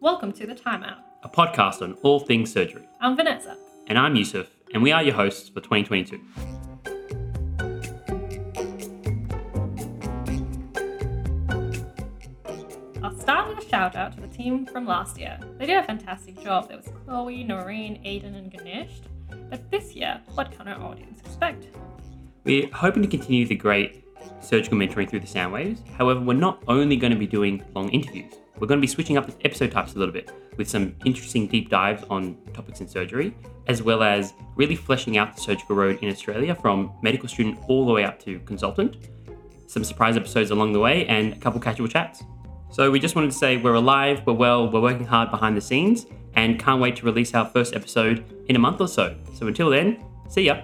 Welcome to The Timeout. a podcast on all things surgery. I'm Vanessa. And I'm Yusuf, and we are your hosts for 2022. I'll start with a shout out to the team from last year. They did a fantastic job. There was Chloe, Noreen, Aiden, and Ganesh. But this year, what can our audience expect? We're hoping to continue the great surgical mentoring through the sound waves. However, we're not only going to be doing long interviews, we're going to be switching up the episode types a little bit with some interesting deep dives on topics in surgery, as well as really fleshing out the surgical road in Australia from medical student all the way up to consultant. Some surprise episodes along the way, and a couple casual chats. So, we just wanted to say we're alive, we're well, we're working hard behind the scenes, and can't wait to release our first episode in a month or so. So, until then, see ya.